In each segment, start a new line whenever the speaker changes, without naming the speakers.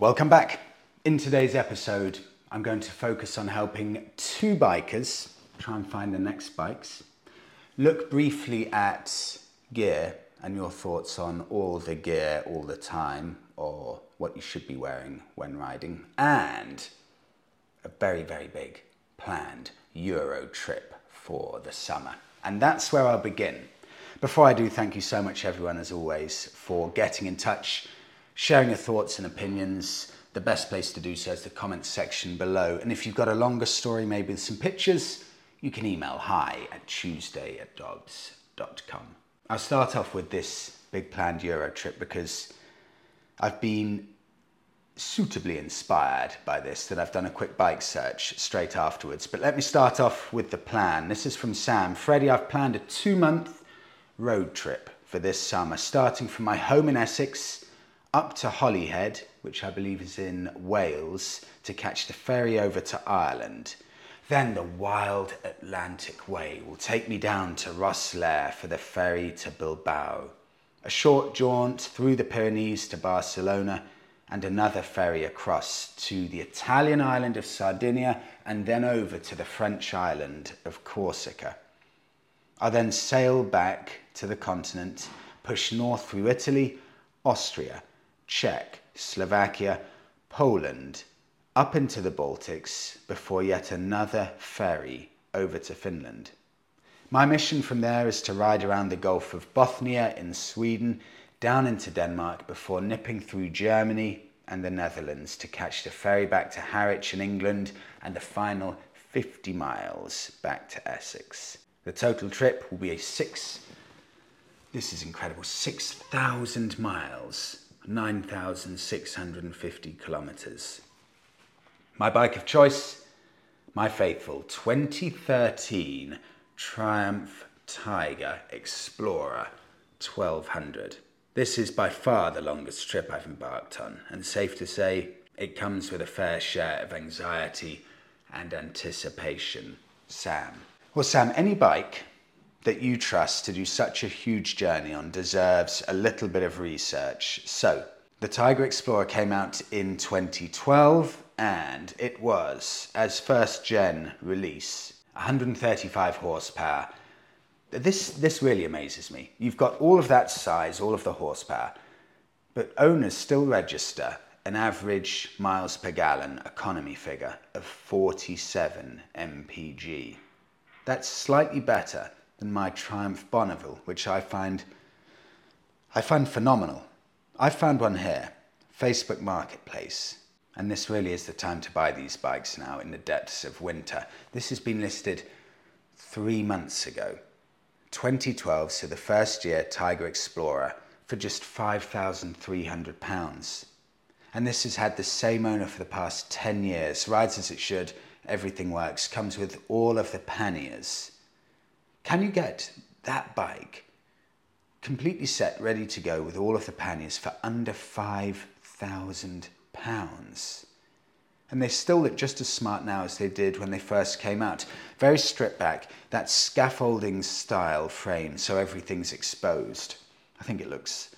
Welcome back. In today's episode, I'm going to focus on helping two bikers try and find the next bikes, look briefly at gear and your thoughts on all the gear all the time or what you should be wearing when riding, and a very, very big planned Euro trip for the summer. And that's where I'll begin. Before I do, thank you so much, everyone, as always, for getting in touch, sharing your thoughts and opinions. The best place to do so is the comments section below. And if you've got a longer story, maybe with some pictures, you can email hi at tuesday at dobbs.com. I'll start off with this big planned Euro trip because I've been suitably inspired by this that I've done a quick bike search straight afterwards. But let me start off with the plan. This is from Sam. Freddie, I've planned a two month road trip for this summer, starting from my home in Essex up to Holyhead, which I believe is in Wales, to catch the ferry over to Ireland. Then the wild Atlantic way will take me down to Rosslare for the ferry to Bilbao. A short jaunt through the Pyrenees to Barcelona and another ferry across to the Italian island of Sardinia and then over to the French island of Corsica. I then sail back to the continent, push north through Italy, Austria, Czech, Slovakia, Poland, up into the Baltics before yet another ferry over to Finland. My mission from there is to ride around the Gulf of Bothnia in Sweden, down into Denmark before nipping through Germany and the Netherlands to catch the ferry back to Harwich in England and the final 50 miles back to Essex. The total trip will be a six, this is incredible, 6,000 miles, 9,650 kilometers. My bike of choice, my faithful 2013 Triumph Tiger Explorer 1200. This is by far the longest trip I've embarked on, and safe to say, it comes with a fair share of anxiety and anticipation. Sam. Well, Sam, any bike that you trust to do such a huge journey on deserves a little bit of research. So, the Tiger Explorer came out in 2012 and it was, as first gen release, 135 horsepower. This, this really amazes me. You've got all of that size, all of the horsepower, but owners still register an average miles per gallon economy figure of 47 mpg. That's slightly better than my Triumph Bonneville, which I find I find phenomenal. I found one here, Facebook Marketplace, and this really is the time to buy these bikes now in the depths of winter. This has been listed three months ago, 2012, so the first year Tiger Explorer, for just £5,300. And this has had the same owner for the past 10 years, rides as it should, everything works, comes with all of the panniers. Can you get that bike completely set, ready to go with all of the panniers for under £5,000? And they still look just as smart now as they did when they first came out. Very stripped back, that scaffolding style frame, so everything's exposed. I think it looks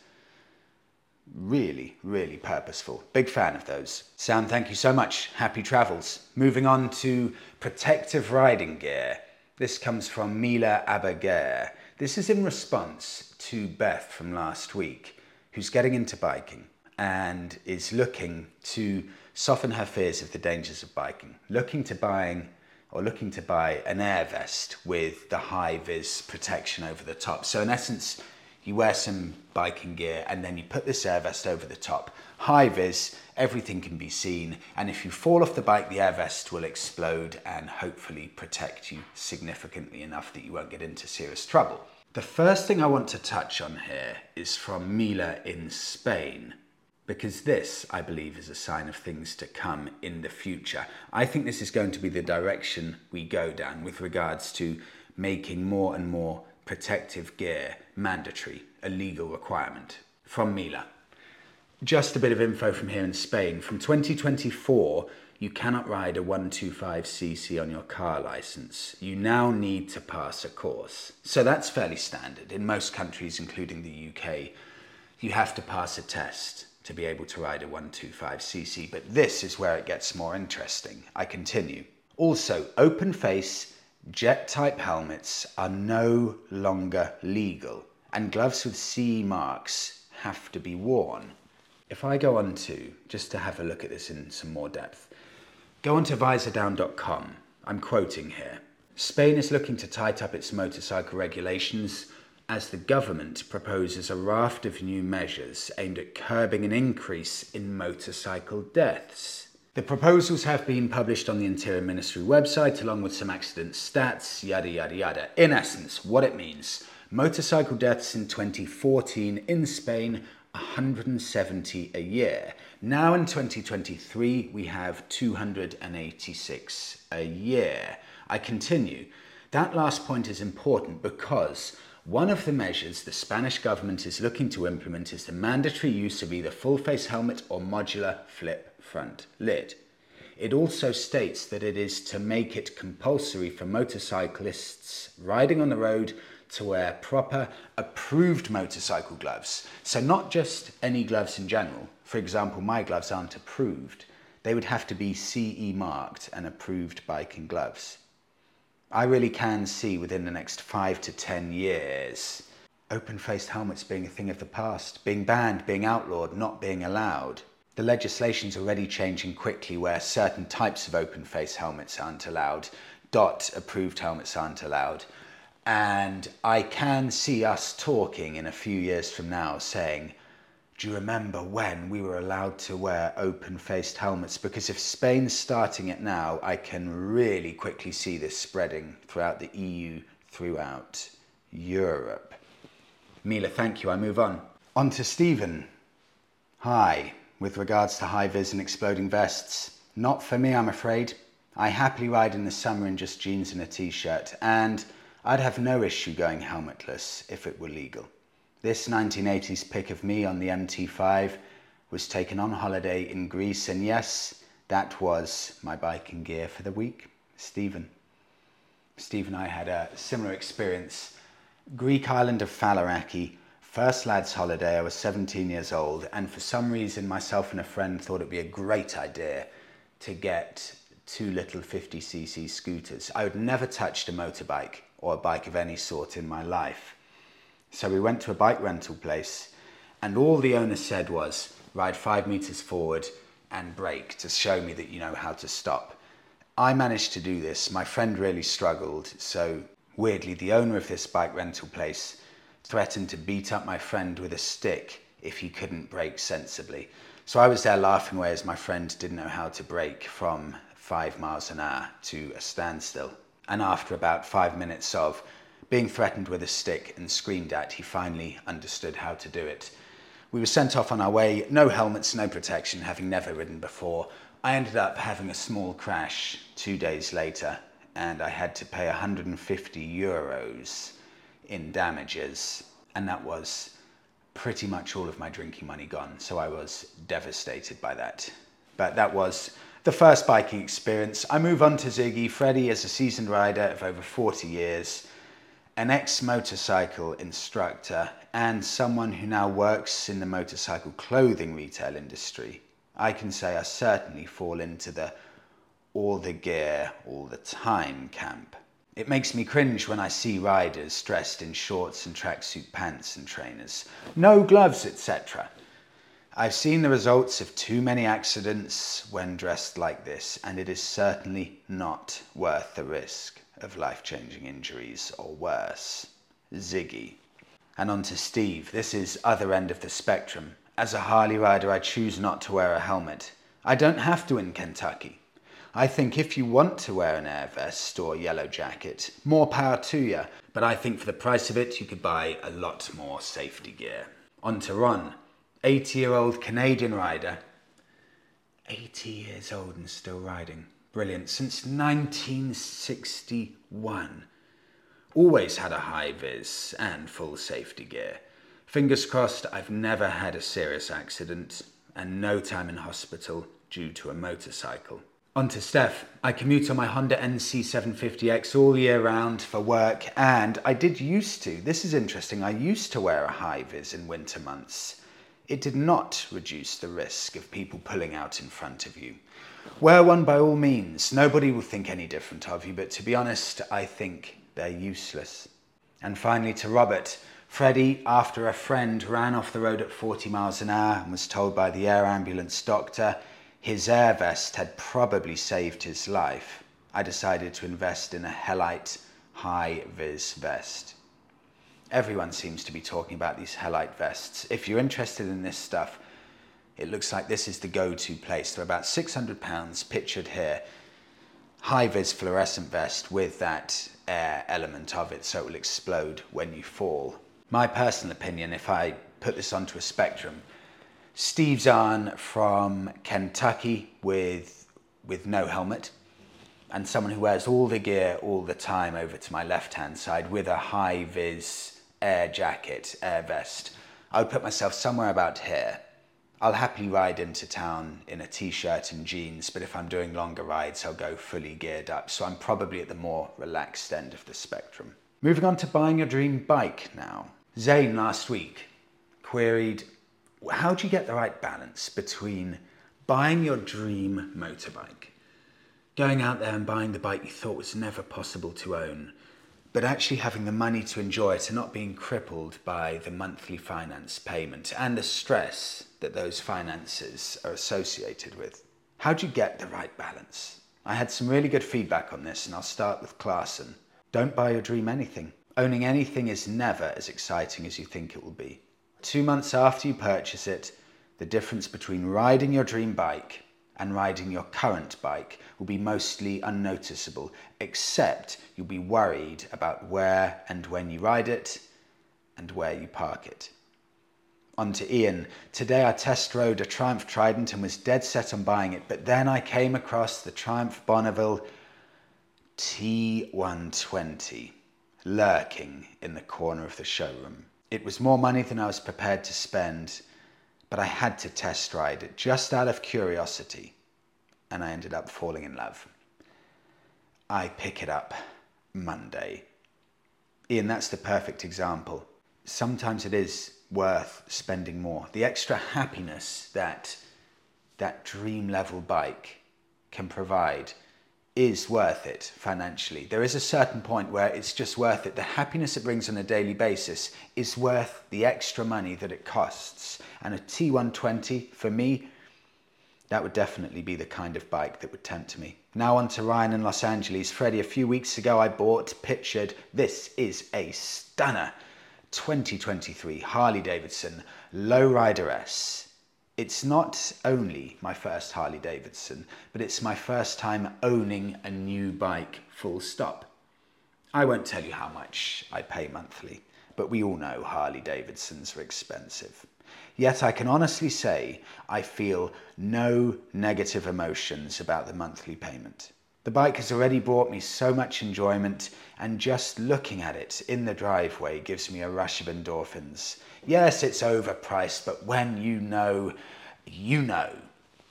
really, really purposeful. Big fan of those. Sam, thank you so much. Happy travels. Moving on to protective riding gear. This comes from Mila Aberger. This is in response to Beth from last week, who's getting into biking and is looking to soften her fears of the dangers of biking, looking to buying or looking to buy an air vest with the high vis protection over the top. So in essence, you wear some biking gear and then you put this air vest over the top. High vis, everything can be seen, and if you fall off the bike, the air vest will explode and hopefully protect you significantly enough that you won't get into serious trouble. The first thing I want to touch on here is from Mila in Spain because this, I believe, is a sign of things to come in the future. I think this is going to be the direction we go down with regards to making more and more protective gear mandatory, a legal requirement. From Mila. Just a bit of info from here in Spain. From 2024, you cannot ride a 125cc on your car license. You now need to pass a course. So that's fairly standard. In most countries, including the UK, you have to pass a test to be able to ride a 125cc, but this is where it gets more interesting. I continue. Also, open face jet type helmets are no longer legal, and gloves with CE marks have to be worn. If I go on to, just to have a look at this in some more depth, go on to visordown.com. I'm quoting here. Spain is looking to tighten up its motorcycle regulations as the government proposes a raft of new measures aimed at curbing an increase in motorcycle deaths. The proposals have been published on the Interior Ministry website along with some accident stats, yada yada yada. In essence, what it means motorcycle deaths in 2014 in Spain 170 a year. Now in 2023, we have 286 a year. I continue. That last point is important because one of the measures the Spanish government is looking to implement is the mandatory use of either full face helmet or modular flip front lid. It also states that it is to make it compulsory for motorcyclists riding on the road to wear proper approved motorcycle gloves. So, not just any gloves in general. For example, my gloves aren't approved, they would have to be CE marked and approved biking gloves. I really can see within the next five to ten years open faced helmets being a thing of the past, being banned, being outlawed, not being allowed. The legislation's already changing quickly where certain types of open face helmets aren't allowed, dot approved helmets aren't allowed. And I can see us talking in a few years from now saying, do you remember when we were allowed to wear open faced helmets? Because if Spain's starting it now, I can really quickly see this spreading throughout the EU, throughout Europe. Mila, thank you. I move on. On to Stephen. Hi. With regards to high vis and exploding vests, not for me, I'm afraid. I happily ride in the summer in just jeans and a t shirt, and I'd have no issue going helmetless if it were legal. This 1980s pic of me on the MT5 was taken on holiday in Greece, and yes, that was my biking gear for the week. Stephen. Steve and I had a similar experience. Greek island of Faliraki, first lads' holiday. I was 17 years old, and for some reason, myself and a friend thought it'd be a great idea to get two little 50cc scooters. I would never touched a motorbike or a bike of any sort in my life. So we went to a bike rental place, and all the owner said was ride five meters forward and brake to show me that you know how to stop. I managed to do this. My friend really struggled. So, weirdly, the owner of this bike rental place threatened to beat up my friend with a stick if he couldn't brake sensibly. So I was there laughing away as my friend didn't know how to brake from five miles an hour to a standstill. And after about five minutes of being threatened with a stick and screamed at, he finally understood how to do it. We were sent off on our way, no helmets, no protection, having never ridden before. I ended up having a small crash two days later, and I had to pay 150 euros in damages, and that was pretty much all of my drinking money gone, so I was devastated by that. But that was the first biking experience. I move on to Ziggy. Freddie is a seasoned rider of over 40 years an ex motorcycle instructor, and someone who now works in the motorcycle clothing retail industry, I can say I certainly fall into the all the gear, all the time camp. It makes me cringe when I see riders dressed in shorts and tracksuit pants and trainers, no gloves, etc. I've seen the results of too many accidents when dressed like this, and it is certainly not worth the risk of life changing injuries or worse. Ziggy. And on to Steve. This is other end of the spectrum. As a Harley rider, I choose not to wear a helmet. I don't have to in Kentucky. I think if you want to wear an air vest or yellow jacket, more power to you. But I think for the price of it, you could buy a lot more safety gear. On to Ron, 80 year old Canadian rider. 80 years old and still riding. Brilliant. Since 1961. Always had a high vis and full safety gear. Fingers crossed, I've never had a serious accident and no time in hospital due to a motorcycle. On to Steph. I commute on my Honda NC750X all year round for work, and I did used to, this is interesting, I used to wear a high vis in winter months it did not reduce the risk of people pulling out in front of you. Wear one by all means. Nobody will think any different of you, but to be honest, I think they're useless. And finally, to Robert, Freddie, after a friend ran off the road at 40 miles an hour and was told by the air ambulance doctor his air vest had probably saved his life, I decided to invest in a Helite high vis vest. Everyone seems to be talking about these Helite vests. If you're interested in this stuff, it looks like this is the go-to place. They're about 600 pounds pictured here. High vis fluorescent vest with that air element of it so it will explode when you fall. My personal opinion, if I put this onto a spectrum, Steve Zahn from Kentucky with, with no helmet, and someone who wears all the gear all the time over to my left hand side with a high vis air jacket, air vest. I would put myself somewhere about here. I'll happily ride into town in a t-shirt and jeans, but if I'm doing longer rides, I'll go fully geared up. So I'm probably at the more relaxed end of the spectrum. Moving on to buying your dream bike now. Zane last week queried, how do you get the right balance between buying your dream motorbike, going out there and buying the bike you thought was never possible to own, but actually having the money to enjoy it and not being crippled by the monthly finance payment and the stress that those finances are associated with? How do you get the right balance? I had some really good feedback on this, and I'll start with Clarson. Don't buy your dream anything. Owning anything is never as exciting as you think it will be. Two months after you purchase it, the difference between riding your dream bike and riding your current bike will be mostly unnoticeable, except you'll be worried about where and when you ride it and where you park it. On to Ian. Today I test rode a Triumph Trident and was dead set on buying it, but then I came across the Triumph Bonneville T120 lurking in the corner of the showroom. It was more money than I was prepared to spend, but I had to test ride it just out of curiosity, and I ended up falling in love. I pick it up Monday. Ian, that's the perfect example. Sometimes it is worth spending more. The extra happiness that that dream level bike can provide is worth it financially. There is a certain point where it's just worth it. The happiness it brings on a daily basis is worth the extra money that it costs. And a T120, for me, that would definitely be the kind of bike that would tempt me. Now on to Ryan in Los Angeles. Freddie, a few weeks ago I bought, pictured, this is a stunner 2023 Harley Davidson Lowrider S. It's not only my first Harley Davidson, but it's my first time owning a new bike, full stop. I won't tell you how much I pay monthly, but we all know Harley Davidsons are expensive. Yet I can honestly say I feel no negative emotions about the monthly payment. The bike has already brought me so much enjoyment, and just looking at it in the driveway gives me a rush of endorphins. Yes, it's overpriced, but when you know, you know.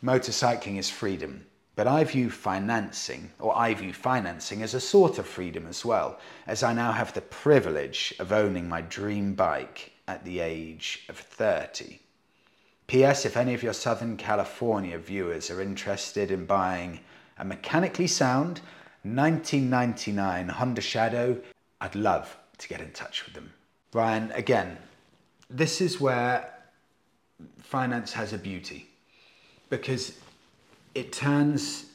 Motorcycling is freedom, but I view financing, or I view financing as a sort of freedom as well, as I now have the privilege of owning my dream bike at the age of 30. P.S. If any of your Southern California viewers are interested in buying a mechanically sound 1999 Honda Shadow, I'd love to get in touch with them. Ryan, again, this is where finance has a beauty because it turns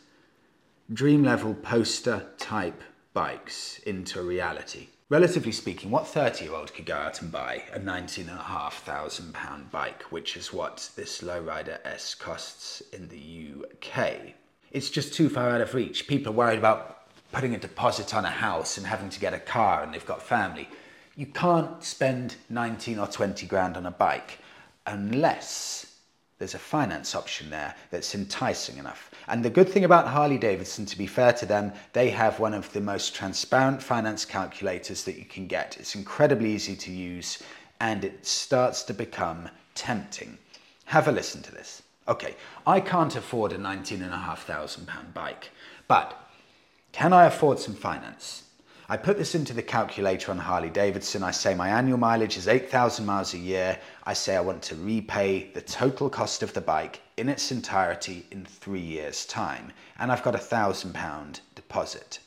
dream level poster type bikes into reality. Relatively speaking, what 30 year old could go out and buy a £19,500 bike, which is what this Lowrider S costs in the UK? It's just too far out of reach. People are worried about putting a deposit on a house and having to get a car and they've got family. You can't spend 19 or 20 grand on a bike unless there's a finance option there that's enticing enough. And the good thing about Harley Davidson, to be fair to them, they have one of the most transparent finance calculators that you can get. It's incredibly easy to use and it starts to become tempting. Have a listen to this. Okay, I can't afford a £19,500 bike, but can I afford some finance? I put this into the calculator on Harley Davidson. I say my annual mileage is 8,000 miles a year. I say I want to repay the total cost of the bike in its entirety in three years' time. And I've got a thousand pound deposit.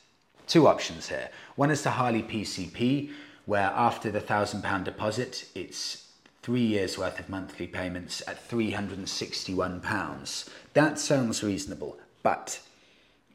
Two options here. One is the Harley PCP, where after the thousand pound deposit, it's three years worth of monthly payments at £361. That sounds reasonable, but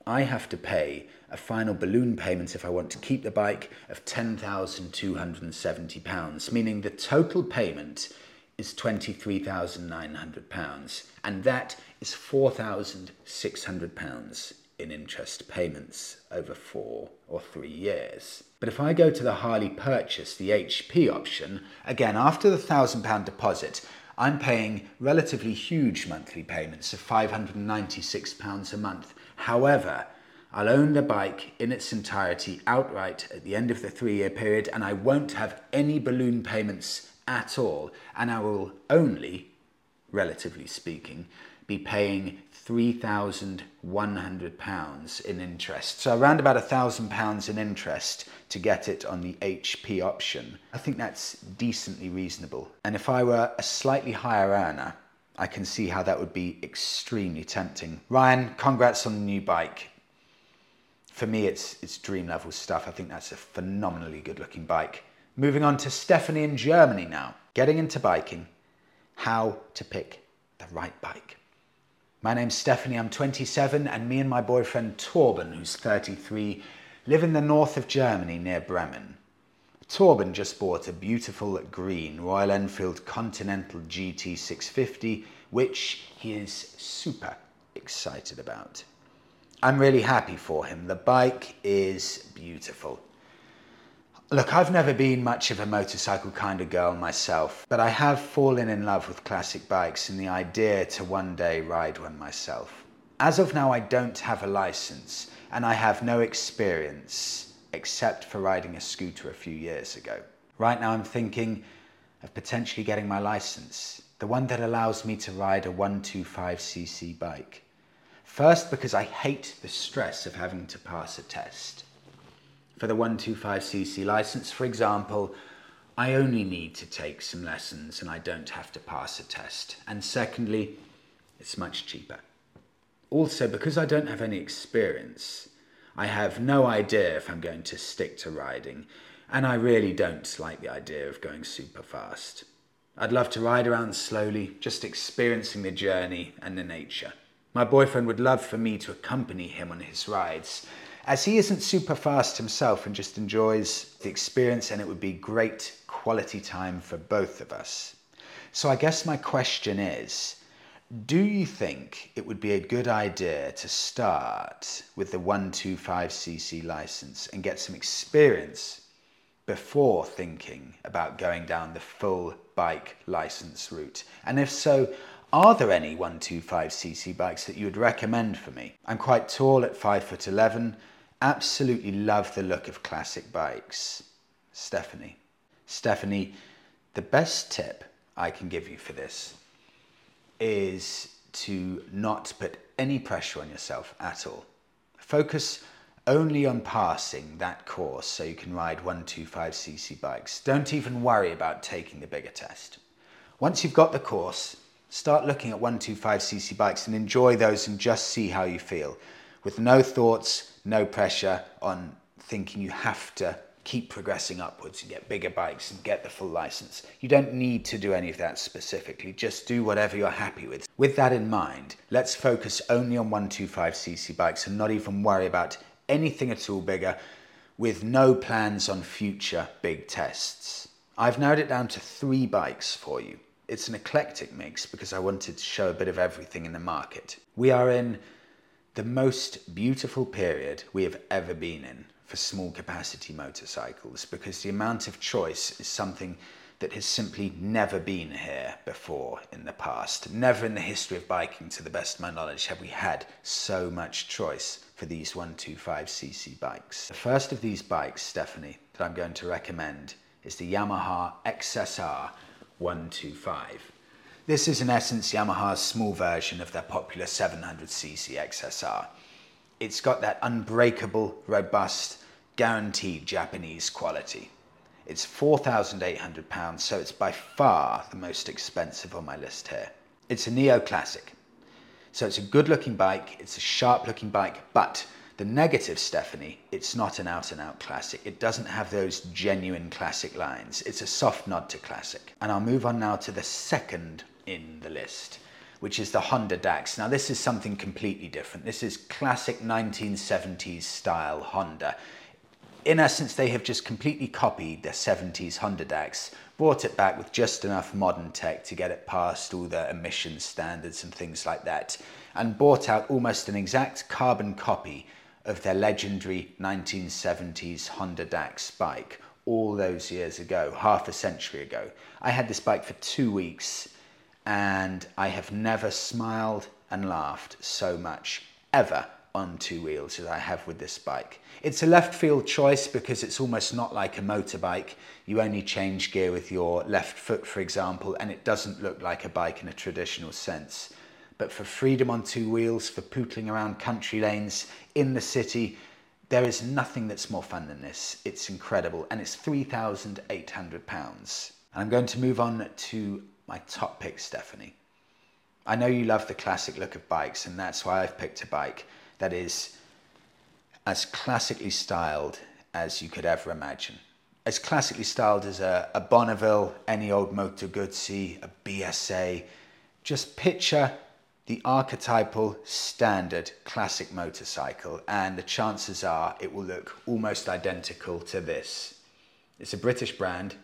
I have to pay a final balloon payment if I want to keep the bike of £10,270, meaning the total payment is £23,900, and that is £4,600 in interest payments over four or three years. But if I go to the Harley purchase, the HP option, again, after the £1,000 deposit, I'm paying relatively huge monthly payments of £596 a month. However, I'll own the bike in its entirety outright at the end of the three year period, and I won't have any balloon payments at all. And I will only, relatively speaking, be paying £3,100 in interest. So around about £1,000 in interest to get it on the HP option. I think that's decently reasonable. And if I were a slightly higher earner, I can see how that would be extremely tempting. Ryan, congrats on the new bike for me, it's, it's dream level stuff. I think that's a phenomenally good looking bike. Moving on to Stephanie in Germany now. Getting into biking, how to pick the right bike. My name's Stephanie, I'm 27, and me and my boyfriend Torben, who's 33, live in the north of Germany near Bremen. Torben just bought a beautiful green Royal Enfield Continental GT650, which he is super excited about. I'm really happy for him. The bike is beautiful. Look, I've never been much of a motorcycle kind of girl myself, but I have fallen in love with classic bikes and the idea to one day ride one myself. As of now, I don't have a license and I have no experience except for riding a scooter a few years ago. Right now, I'm thinking of potentially getting my license, the one that allows me to ride a 125cc bike. First, because I hate the stress of having to pass a test. For the 125cc license, for example, I only need to take some lessons and I don't have to pass a test. And secondly, it's much cheaper. Also, because I don't have any experience, I have no idea if I'm going to stick to riding, and I really don't like the idea of going super fast. I'd love to ride around slowly, just experiencing the journey and the nature. My boyfriend would love for me to accompany him on his rides, as he isn't super fast himself and just enjoys the experience, and it would be great quality time for both of us. So, I guess my question is do you think it would be a good idea to start with the 125cc license and get some experience before thinking about going down the full bike license route? And if so, are there any 125cc bikes that you would recommend for me? I'm quite tall at 5 foot 11. Absolutely love the look of classic bikes. Stephanie. Stephanie, the best tip I can give you for this is to not put any pressure on yourself at all. Focus only on passing that course so you can ride 125cc bikes. Don't even worry about taking the bigger test. Once you've got the course, Start looking at 125cc bikes and enjoy those and just see how you feel. With no thoughts, no pressure on thinking you have to keep progressing upwards and get bigger bikes and get the full license. You don't need to do any of that specifically, just do whatever you're happy with. With that in mind, let's focus only on 125cc bikes and not even worry about anything at all bigger with no plans on future big tests. I've narrowed it down to three bikes for you it's an eclectic mix because I wanted to show a bit of everything in the market. We are in the most beautiful period we have ever been in for small capacity motorcycles because the amount of choice is something that has simply never been here before in the past. Never in the history of biking, to the best of my knowledge, have we had so much choice for these 125cc bikes. The first of these bikes, Stephanie, that I'm going to recommend is the Yamaha XSR 125. This is in essence Yamaha's small version of their popular 700cc XSR. It's got that unbreakable, robust guaranteed Japanese quality. It's £4,800, so it's by far the most expensive on my list here. It's a Neo Classic. So it's a good looking bike, it's a sharp looking bike, but the negative, Stephanie, it's not an out and out classic. It doesn't have those genuine classic lines. It's a soft nod to classic. And I'll move on now to the second in the list, which is the Honda Dax. Now, this is something completely different. This is classic 1970s style Honda. In essence, they have just completely copied the 70s Honda Dax, brought it back with just enough modern tech to get it past all the emission standards and things like that, and brought out almost an exact carbon copy of their legendary 1970s Honda Dax bike all those years ago, half a century ago. I had this bike for two weeks and I have never smiled and laughed so much ever on two wheels as I have with this bike. It's a left field choice because it's almost not like a motorbike. You only change gear with your left foot, for example, and it doesn't look like a bike in a traditional sense but for freedom on two wheels, for pootling around country lanes in the city, there is nothing that's more fun than this. It's incredible, and it's £3,800. And I'm going to move on to my top pick, Stephanie. I know you love the classic look of bikes, and that's why I've picked a bike that is as classically styled as you could ever imagine. As classically styled as a, a Bonneville, any old Moto Guzzi, a BSA. Just picture the archetypal standard classic motorcycle and the chances are it will look almost identical to this. It's a British brand,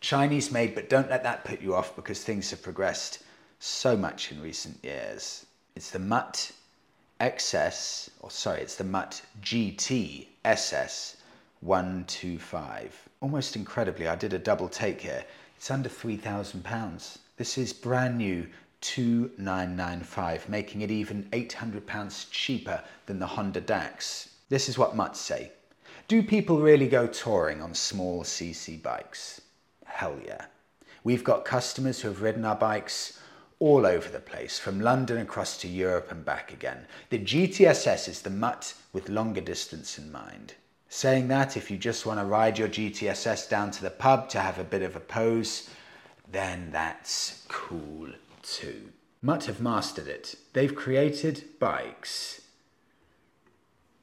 Chinese made, but don't let that put you off because things have progressed so much in recent years. It's the Mutt XS, or sorry, it's the Mutt GT SS 125. Almost incredibly, I did a double take here. It's under £3,000. This is brand new 2995, making it even £800 cheaper than the Honda Dax. This is what Mutts say. Do people really go touring on small CC bikes? Hell yeah. We've got customers who have ridden our bikes all over the place, from London across to Europe and back again. The GTSS is the mutt with longer distance in mind. Saying that, if you just want to ride your GTSS down to the pub to have a bit of a pose, then that's cool too. Mutt have mastered it. They've created bikes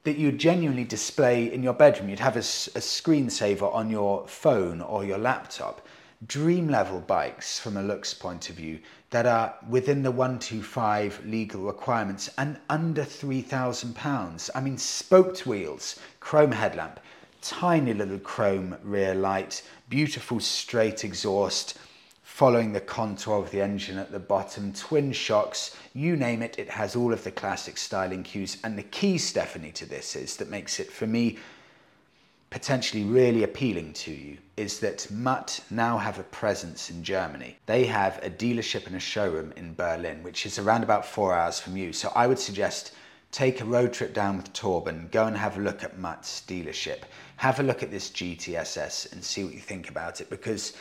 that you'd genuinely display in your bedroom. You'd have a, a screensaver on your phone or your laptop. Dream level bikes from a looks point of view that are within the 125 legal requirements and under £3,000. I mean, spoked wheels, chrome headlamp, tiny little chrome rear light, beautiful straight exhaust, following the contour of the engine at the bottom, twin shocks, you name it, it has all of the classic styling cues. And the key, Stephanie, to this is that makes it, for me, potentially really appealing to you is that Mutt now have a presence in Germany. They have a dealership and a showroom in Berlin, which is around about four hours from you. So I would suggest take a road trip down with Torben, go and have a look at Mutt's dealership, have a look at this GTSS and see what you think about it because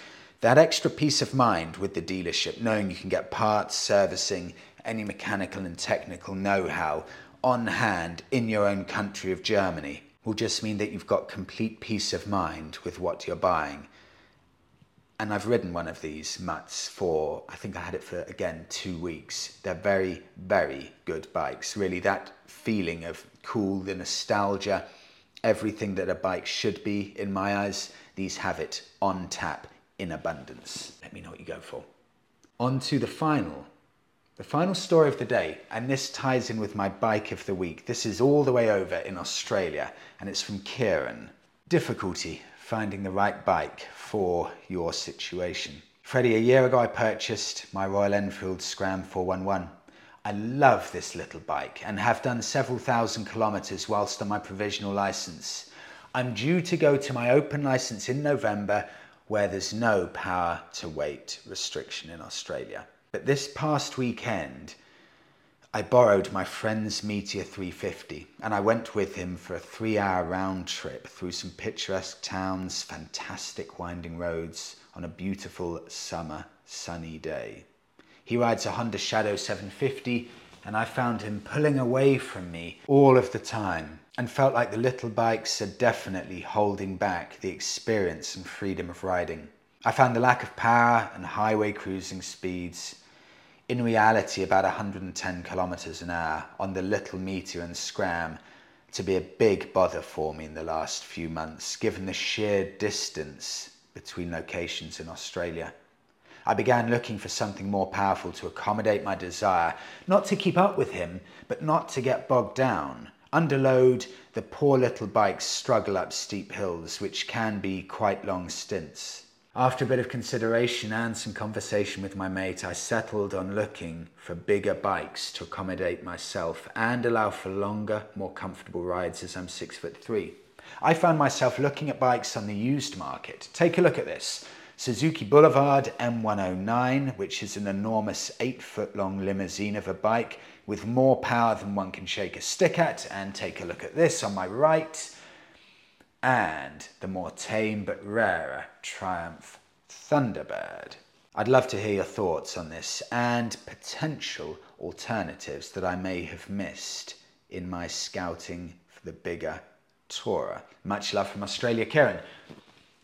that extra peace of mind with the dealership, knowing you can get parts, servicing, any mechanical and technical know how on hand in your own country of Germany, will just mean that you've got complete peace of mind with what you're buying. And I've ridden one of these mutts for, I think I had it for, again, two weeks. They're very, very good bikes. Really, that feeling of cool, the nostalgia, everything that a bike should be in my eyes, these have it on tap in abundance. Let me know what you go for. On to the final. The final story of the day, and this ties in with my bike of the week. This is all the way over in Australia, and it's from Kieran. Difficulty finding the right bike for your situation. Freddie, a year ago I purchased my Royal Enfield Scram 411. I love this little bike and have done several thousand kilometres whilst on my provisional licence. I'm due to go to my open licence in November where there's no power to weight restriction in Australia. But this past weekend, I borrowed my friend's Meteor 350 and I went with him for a three hour round trip through some picturesque towns, fantastic winding roads on a beautiful summer sunny day. He rides a Honda Shadow 750 and I found him pulling away from me all of the time and felt like the little bikes are definitely holding back the experience and freedom of riding. I found the lack of power and highway cruising speeds in reality about 110 kilometers an hour on the little Meteor and scram to be a big bother for me in the last few months, given the sheer distance between locations in Australia. I began looking for something more powerful to accommodate my desire, not to keep up with him, but not to get bogged down. Under load, the poor little bikes struggle up steep hills, which can be quite long stints. After a bit of consideration and some conversation with my mate, I settled on looking for bigger bikes to accommodate myself and allow for longer, more comfortable rides as I'm six foot three. I found myself looking at bikes on the used market. Take a look at this. Suzuki Boulevard M109, which is an enormous eight foot long limousine of a bike with more power than one can shake a stick at. And take a look at this on my right and the more tame but rarer Triumph Thunderbird. I'd love to hear your thoughts on this and potential alternatives that I may have missed in my scouting for the bigger Tourer. Much love from Australia. Kieran,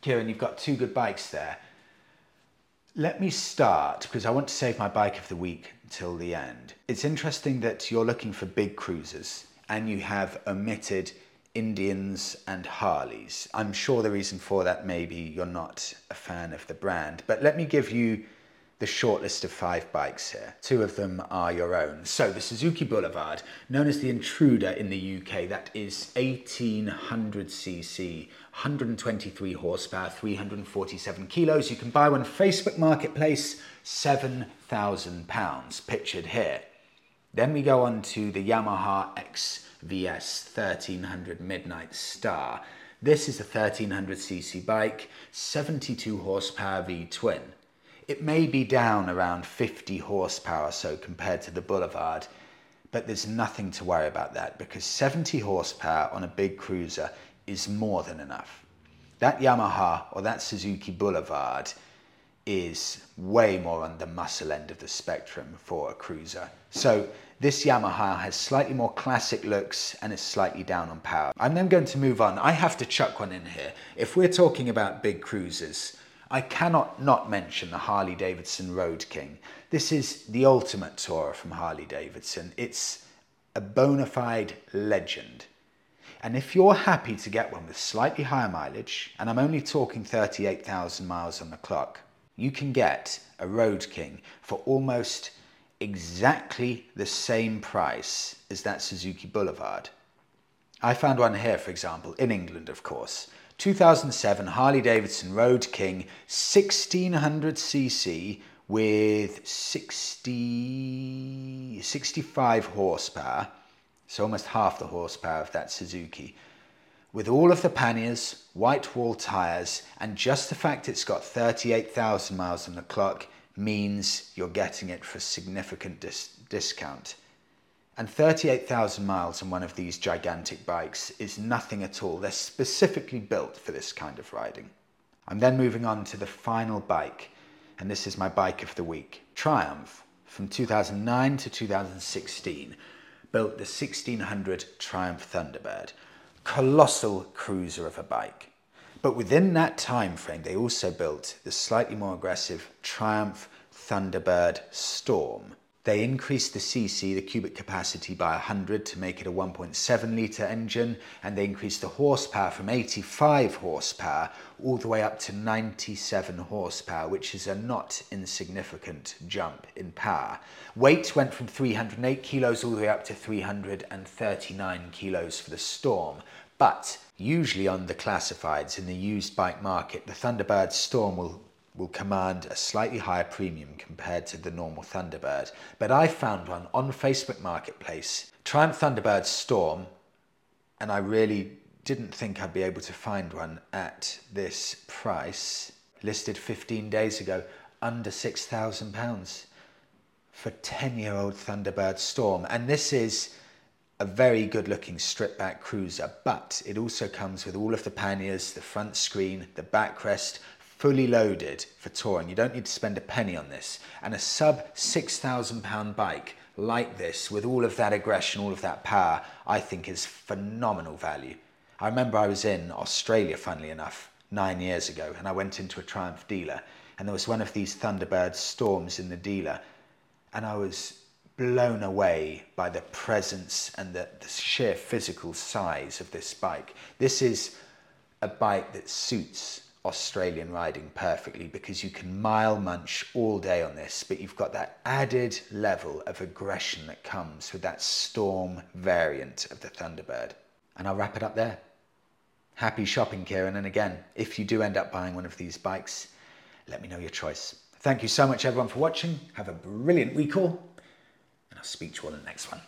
Kieran, you've got two good bikes there. Let me start because I want to save my bike of the week until the end. It's interesting that you're looking for big cruisers and you have omitted Indians and Harleys. I'm sure the reason for that may be you're not a fan of the brand, but let me give you the short list of five bikes here. Two of them are your own. So the Suzuki Boulevard, known as the Intruder in the UK, that is 1800cc, 123 horsepower, 347 kilos. You can buy one Facebook Marketplace, £7,000, pictured here. Then we go on to the Yamaha X VS 1300 Midnight Star. This is a 1300cc bike, 72 horsepower V twin. It may be down around 50 horsepower so compared to the Boulevard, but there's nothing to worry about that because 70 horsepower on a big cruiser is more than enough. That Yamaha or that Suzuki Boulevard is way more on the muscle end of the spectrum for a cruiser. So this Yamaha has slightly more classic looks and is slightly down on power. I'm then going to move on. I have to chuck one in here. If we're talking about big cruisers, I cannot not mention the Harley Davidson Road King. This is the ultimate tourer from Harley Davidson. It's a bona fide legend. And if you're happy to get one with slightly higher mileage, and I'm only talking 38,000 miles on the clock, you can get a Road King for almost exactly the same price as that Suzuki Boulevard. I found one here, for example, in England, of course. 2007 Harley Davidson Road King 1600cc with 60, 65 horsepower, so almost half the horsepower of that Suzuki. With all of the panniers, white wall tyres, and just the fact it's got 38,000 miles on the clock, means you're getting it for a significant dis- discount. And 38,000 miles on one of these gigantic bikes is nothing at all. They're specifically built for this kind of riding. I'm then moving on to the final bike, and this is my bike of the week Triumph from 2009 to 2016. Built the 1600 Triumph Thunderbird. Colossal cruiser of a bike. But within that time frame, they also built the slightly more aggressive Triumph Thunderbird Storm. They increased the cc, the cubic capacity, by 100 to make it a 1.7 litre engine, and they increased the horsepower from 85 horsepower all the way up to 97 horsepower, which is a not insignificant jump in power. Weight went from 308 kilos all the way up to 339 kilos for the Storm, but usually on the classifieds in the used bike market, the Thunderbird Storm will will command a slightly higher premium compared to the normal Thunderbird. But I found one on Facebook Marketplace, Triumph Thunderbird Storm, and I really didn't think I'd be able to find one at this price, listed 15 days ago, under £6,000 for 10 year old Thunderbird Storm. And this is a very good looking strip back cruiser, but it also comes with all of the panniers, the front screen, the backrest, fully loaded for touring. You don't need to spend a penny on this. And a sub £6,000 bike like this with all of that aggression, all of that power, I think is phenomenal value. I remember I was in Australia, funnily enough, nine years ago, and I went into a Triumph dealer, and there was one of these Thunderbird storms in the dealer, and I was blown away by the presence and the, the sheer physical size of this bike. This is a bike that suits Australian riding perfectly because you can mile munch all day on this, but you've got that added level of aggression that comes with that storm variant of the Thunderbird. And I'll wrap it up there. Happy shopping, Kieran. And again, if you do end up buying one of these bikes, let me know your choice. Thank you so much, everyone, for watching. Have a brilliant week all, speak to you in the next one.